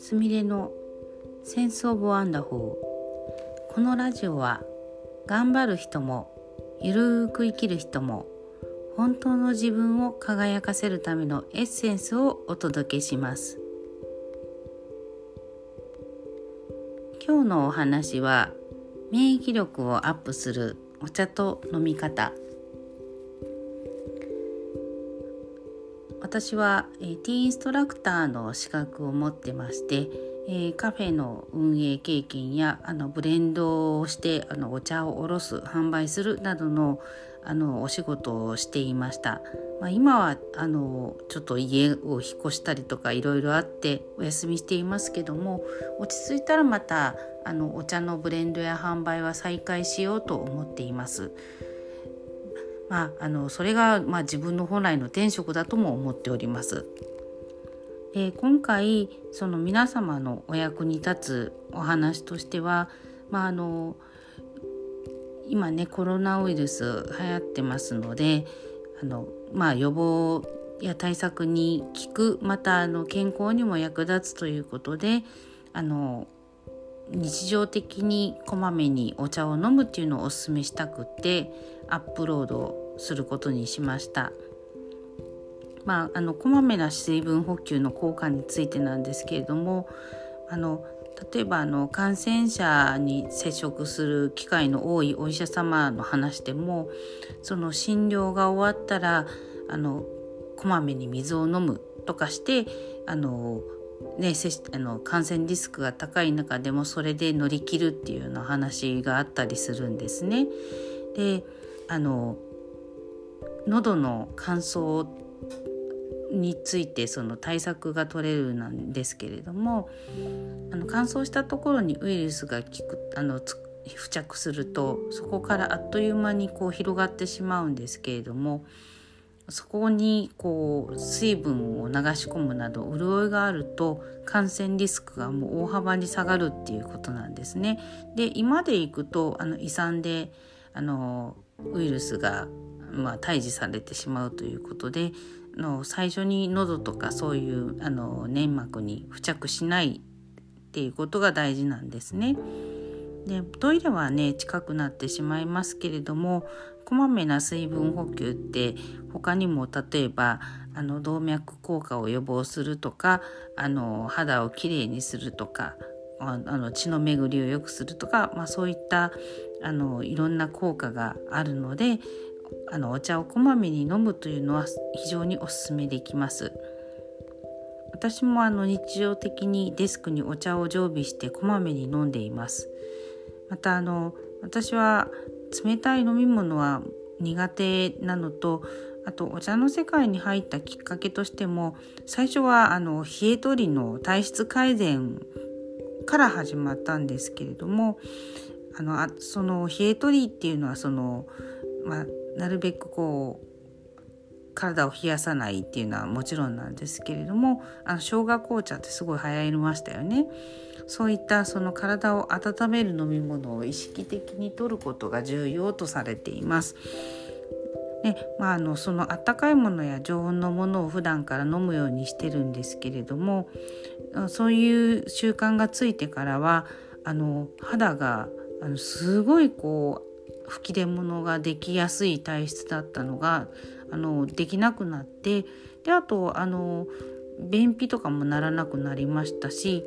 すみれのセンスオブワンダホー。このラジオは頑張る人もゆるーく生きる人も本当の自分を輝かせるためのエッセンスをお届けします。今日のお話は免疫力をアップするお茶と飲み方私は、えー、ティーインストラクターの資格を持ってまして、えー、カフェの運営経験やあのブレンドをしてあのお茶をおろす販売するなどのあのお仕事をしていました。まあ、今はあのちょっと家を引っ越したりとかいろいろあってお休みしていますけども落ち着いたらまたあのお茶のブレンドや販売は再開しようと思っています。まあ、あのそれが、まあ、自分の本来の天職だとも思っております。で今回その皆様のお役に立つお話としては、まあ、あの今ねコロナウイルス流行ってますのであの、まあ、予防や対策に効くまたあの健康にも役立つということであの日常的にこまめにお茶を飲むっていうのをおすすめしたくてアップロードすることにしました。まあ、あのこまめな水分補給の効果についてなんですけれどもあの例えばあの感染者に接触する機会の多いお医者様の話でもその診療が終わったらあのこまめに水を飲むとかしてあのね、あの感染リスクが高い中でもそれで乗り切るっていうような話があったりするんですね。であの喉の乾燥についてその対策が取れるなんですけれどもあの乾燥したところにウイルスがきくあの付着するとそこからあっという間にこう広がってしまうんですけれどもそこにこう水分を流し込むなど潤いがあると感染リスクがもう大幅に下がるっていうことなんですね。で今でいくとあの胃酸であのウイルスが、まあ、退治されてしまうということでの最初に喉とかそういうあの粘膜に付着しないっていうことが大事なんですね。でトイレはね近くなってしまいますけれどもこまめな水分補給って他にも例えばあの動脈硬化を予防するとかあの肌をきれいにするとかあの血の巡りを良くするとか、まあ、そういったあのいろんな効果があるのであのお茶をこまめに飲むというのは非常におすすめできます。私もあの日常的にデスクにお茶を常備してこまめに飲んでいます。またあの私は冷たい飲み物は苦手なのとあとお茶の世界に入ったきっかけとしても最初はあの冷え取りの体質改善から始まったんですけれどもあのあその冷え取りっていうのはその、まあ、なるべくこう体を冷やさないっていうのはもちろんなんですけれどもあの生姜紅茶ってすごい流行りましたよね。そういったその体を温める飲み物を意識的に摂ることが重要とされています。でまあ、あのそのあったかいものや常温のものを普段から飲むようにしてるんですけれどもそういう習慣がついてからはあの肌があのすごいこう吹き出物ができやすい体質だったのがあのできなくなってであとあの便秘とかもならなくなりましたし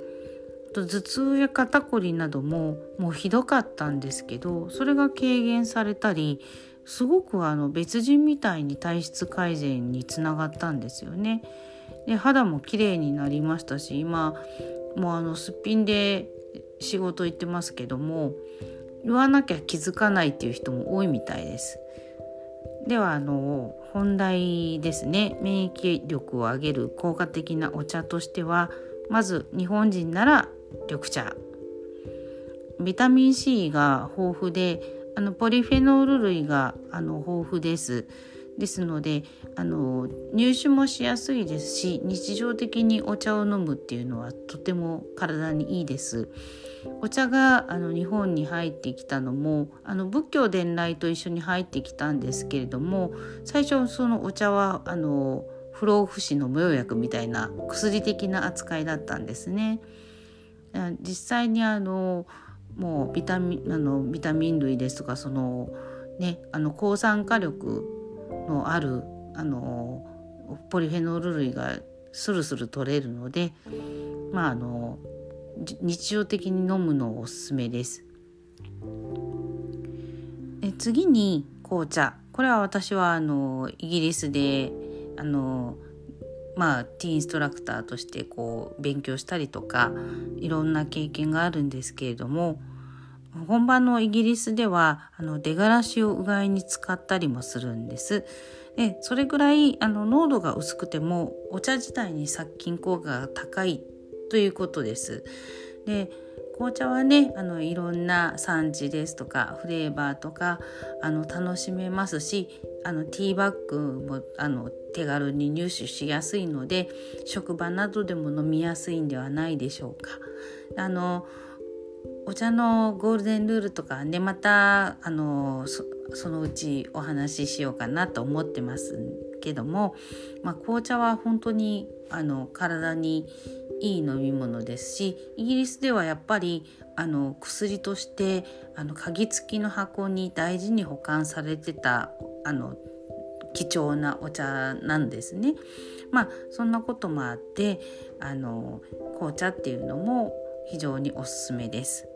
頭痛や肩こりなどももうひどかったんですけどそれが軽減されたりすごくあの別人みたいに体質改善につながったんですよね。で肌も綺麗になりましたし今もうあのすっぴんで仕事行ってますけども言わなきゃ気づかないっていう人も多いみたいです。ではあの本題ですね免疫力を上げる効果的なお茶としてはまず日本人なら緑茶ビタミン C が豊富であのポリフェノール類があの豊富ですですのであの入手もしやすいですし日常的にお茶を飲むっていうのはとても体にいいです。お茶があの日本に入ってきたのもあの仏教伝来と一緒に入ってきたんですけれども最初そのお茶はあの不老不死の無用薬みたいな薬的な扱いだったんですね。実際にあのもうビタミンあのビタミン類ですとかそのねあの抗酸化力のあるあのポリフェノール類がスルスル取れるのでまああの日常的に飲むのをおすすめです。え次に紅茶これは私はあのイギリスであのまあティーインストラクターとしてこう勉強したりとかいろんな経験があるんですけれども本場のイギリスではあの出がらしをうがいに使ったりもするんです。でそれぐらいあの濃度が薄くてもお茶自体に殺菌効果が高いということです。で紅茶はねあのいろんな産地ですとかフレーバーとかあの楽しめますしあのティーバッグもあの手軽に入手しやすいので職場などでも飲みやすいんではないでしょうか。あのお茶のゴールデンルールとかねまたあのそのうちお話ししようかなと思ってますけども、まあ、紅茶は本当にあの体にいい飲み物ですしイギリスではやっぱりあの薬としてあの鍵付きの箱に大事に保管されてたあの貴重なお茶なんですね。まあそんなこともあってあの紅茶っていうのも非常におすすめです。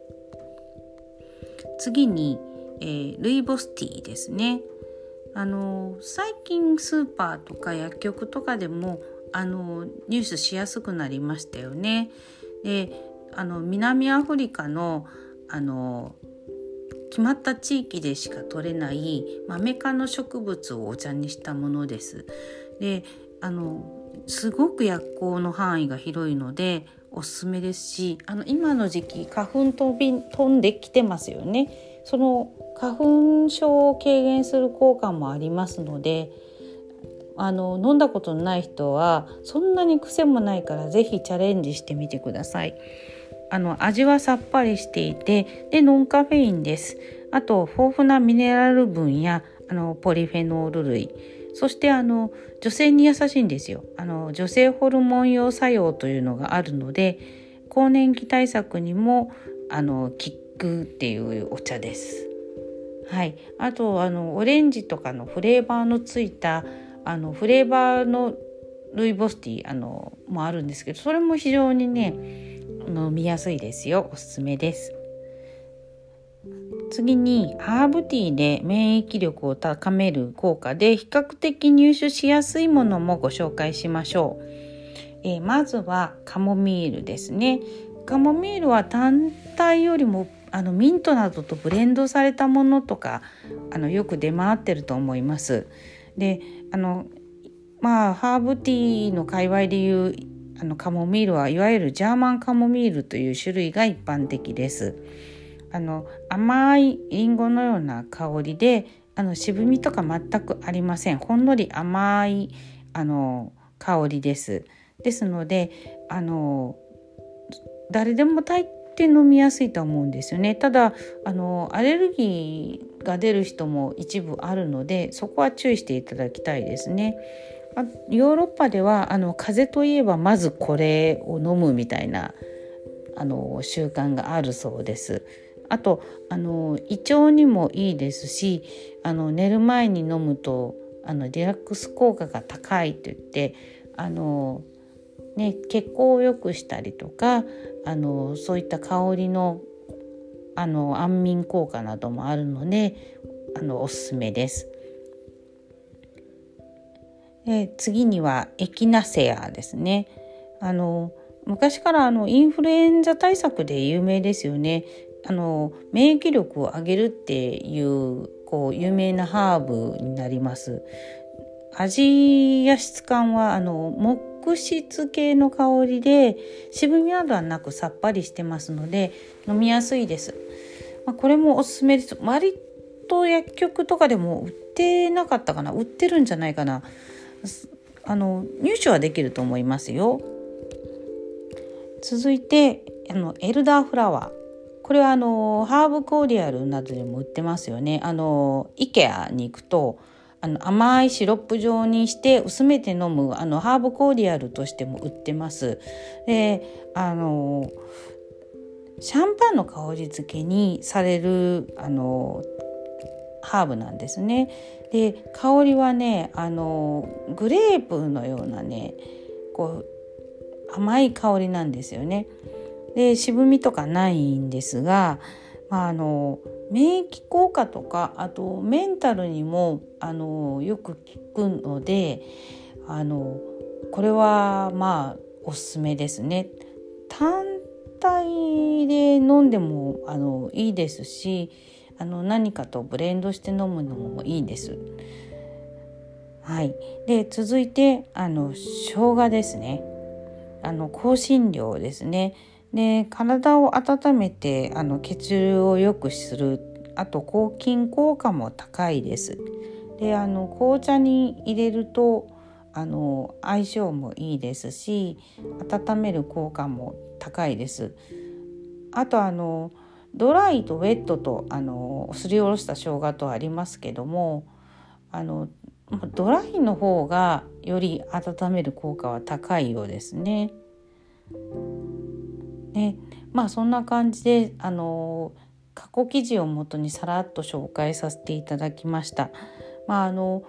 次に、えー、ルイボスティーですね。あの最近スーパーとか薬局とかでもあの入手しやすくなりましたよね。であの南アフリカのあの決まった地域でしか取れないマメ科の植物をお茶にしたものです。であのすごく薬効の範囲が広いのでおすすめですしあの今の時期花粉飛び飛んできてますよねその花粉症を軽減する効果もありますのであの飲んだことのない人はそんなに癖もないから是非チャレンジしてみてください。あの味はさっぱりしていてでノンカフェインです。あと豊富なミネラル分やあのポリフェノール類そしてあの女性に優しいんですよあの女性ホルモン用作用というのがあるので更年期対策にもあの効くっていうお茶です。はい、あとあのオレンジとかのフレーバーのついたあのフレーバーのルイボスティーあのもあるんですけどそれも非常にね飲みやすいですよおすすめです。次にハーブティーで免疫力を高める効果で比較的入手しやすいものもご紹介しましょう。えー、まずはカモミールですね。カモミールは単体よりもあのミントなどとブレンドされたものとかあのよく出回ってると思います。であのまあハーブティーの界隈でいうあのカモミールはいわゆるジャーマンカモミールという種類が一般的です。あの甘いりんごのような香りであの渋みとか全くありませんほんのり甘いあの香りですですのであの誰でも大抵飲みやすいと思うんですよねただあのアレルギーが出る人も一部あるのでそこは注意していただきたいですね。ヨーロッパではあの風邪といえばまずこれを飲むみたいなあの習慣があるそうです。あとあの胃腸にもいいですしあの寝る前に飲むとあのリラックス効果が高いといってあの、ね、血行を良くしたりとかあのそういった香りのあの安眠効果などもあるのであのおすすめです。で次にはエキナセアですね。あの昔からあのインフルエンザ対策で有名ですよね。あの免疫力を上げるっていうこう有名なハーブになります。味や質感はあの木質系の香りで渋みなどはなくさっぱりしてますので飲みやすいです。まあ、これもおすすめです。割と薬局とかでも売ってなかったかな売ってるんじゃないかな。あの入手はできると思いますよ。続いてあのエルダーフラワーこれはあのハーブコーディアルなどでも売ってますよね。あの IKEA に行くとあの甘いシロップ状にして薄めて飲むあのハーブコーディアルとしても売ってます。であのシャンパンの香り付けにされるあのハーブなんですね。で香りはねあのグレープのようなねこう甘い香りなんですよね。で渋みとかないんですが、まあ、あの免疫効果とかあとメンタルにもあのよく効くのであのこれはまあおすすめですね。単体で飲んでもあのいいですしあの何かとブレンドして飲むのもいいです。はい、で続いてあの生姜ですねあの香辛料ですねで体を温めてあの血流を良くする。あと抗菌効果も高いです。であの紅茶に入れるとあの相性もいいですし温める効果も高いです。あとあのドライとウェットとあのすりおろした生姜とありますけどもあのドライの方がより温める効果は高いようですね。ねまあそんな感じであの過去記事をもとにさらっと紹介させていただきました。まああの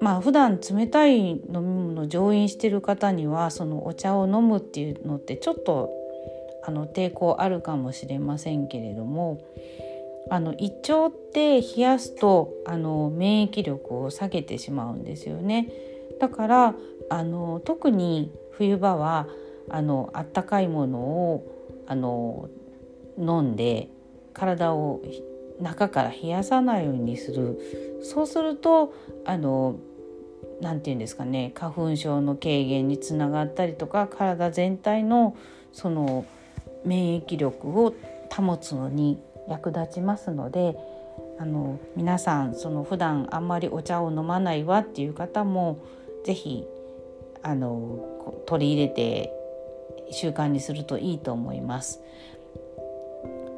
まあ普段冷たい飲み物を乗飲してる方にはそのお茶を飲むっていうのってちょっとあの抵抗あるかもしれませんけれどもあの胃腸って冷やすとあの免疫力を下げてしまうんですよね。だからあの特に冬場はあのあったかいものをあの飲んで体を中から冷やさないようにする。そうするとあの何て言うんですかね花粉症の軽減につながったりとか体全体のその免疫力を保つのに役立ちますのであの皆さんその普段あんまりお茶を飲まないわっていう方も是非あの取り入れて習慣にするといいと思います。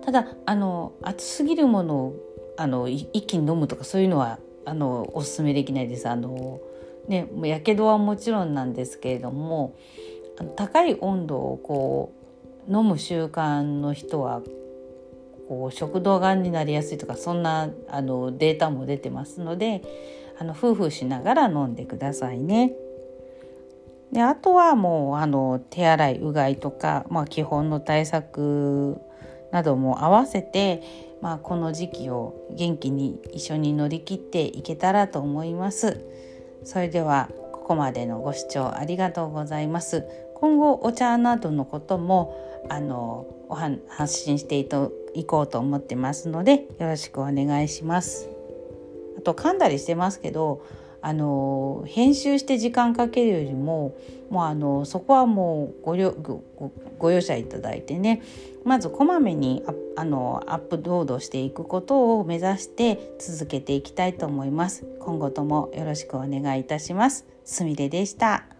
ただあの熱すぎるものをあの一気に飲むとかそういうのはあのおすすめできないです。あのね、もうやけどはもちろんなんですけれども高い温度をこう飲む習慣の人はこう食道がんになりやすいとかそんなあのデータも出てますのであの夫婦しながら飲んでくださいね。であとはもうあの手洗いうがいとか、まあ、基本の対策なども合わせて、まあ、この時期を元気に一緒に乗り切っていけたらと思います。それではここまでのご視聴ありがとうございます。今後お茶などのこともあのお発信していこうと思ってますのでよろしくお願いします。あと噛んだりしてますけどあの編集して時間かけるよりももうあのそこはもうごごご容赦いただいてねまずこまめにあのアップロードしていくことを目指して続けていきたいと思います。今後ともよろしくお願いいたします。すみれでした。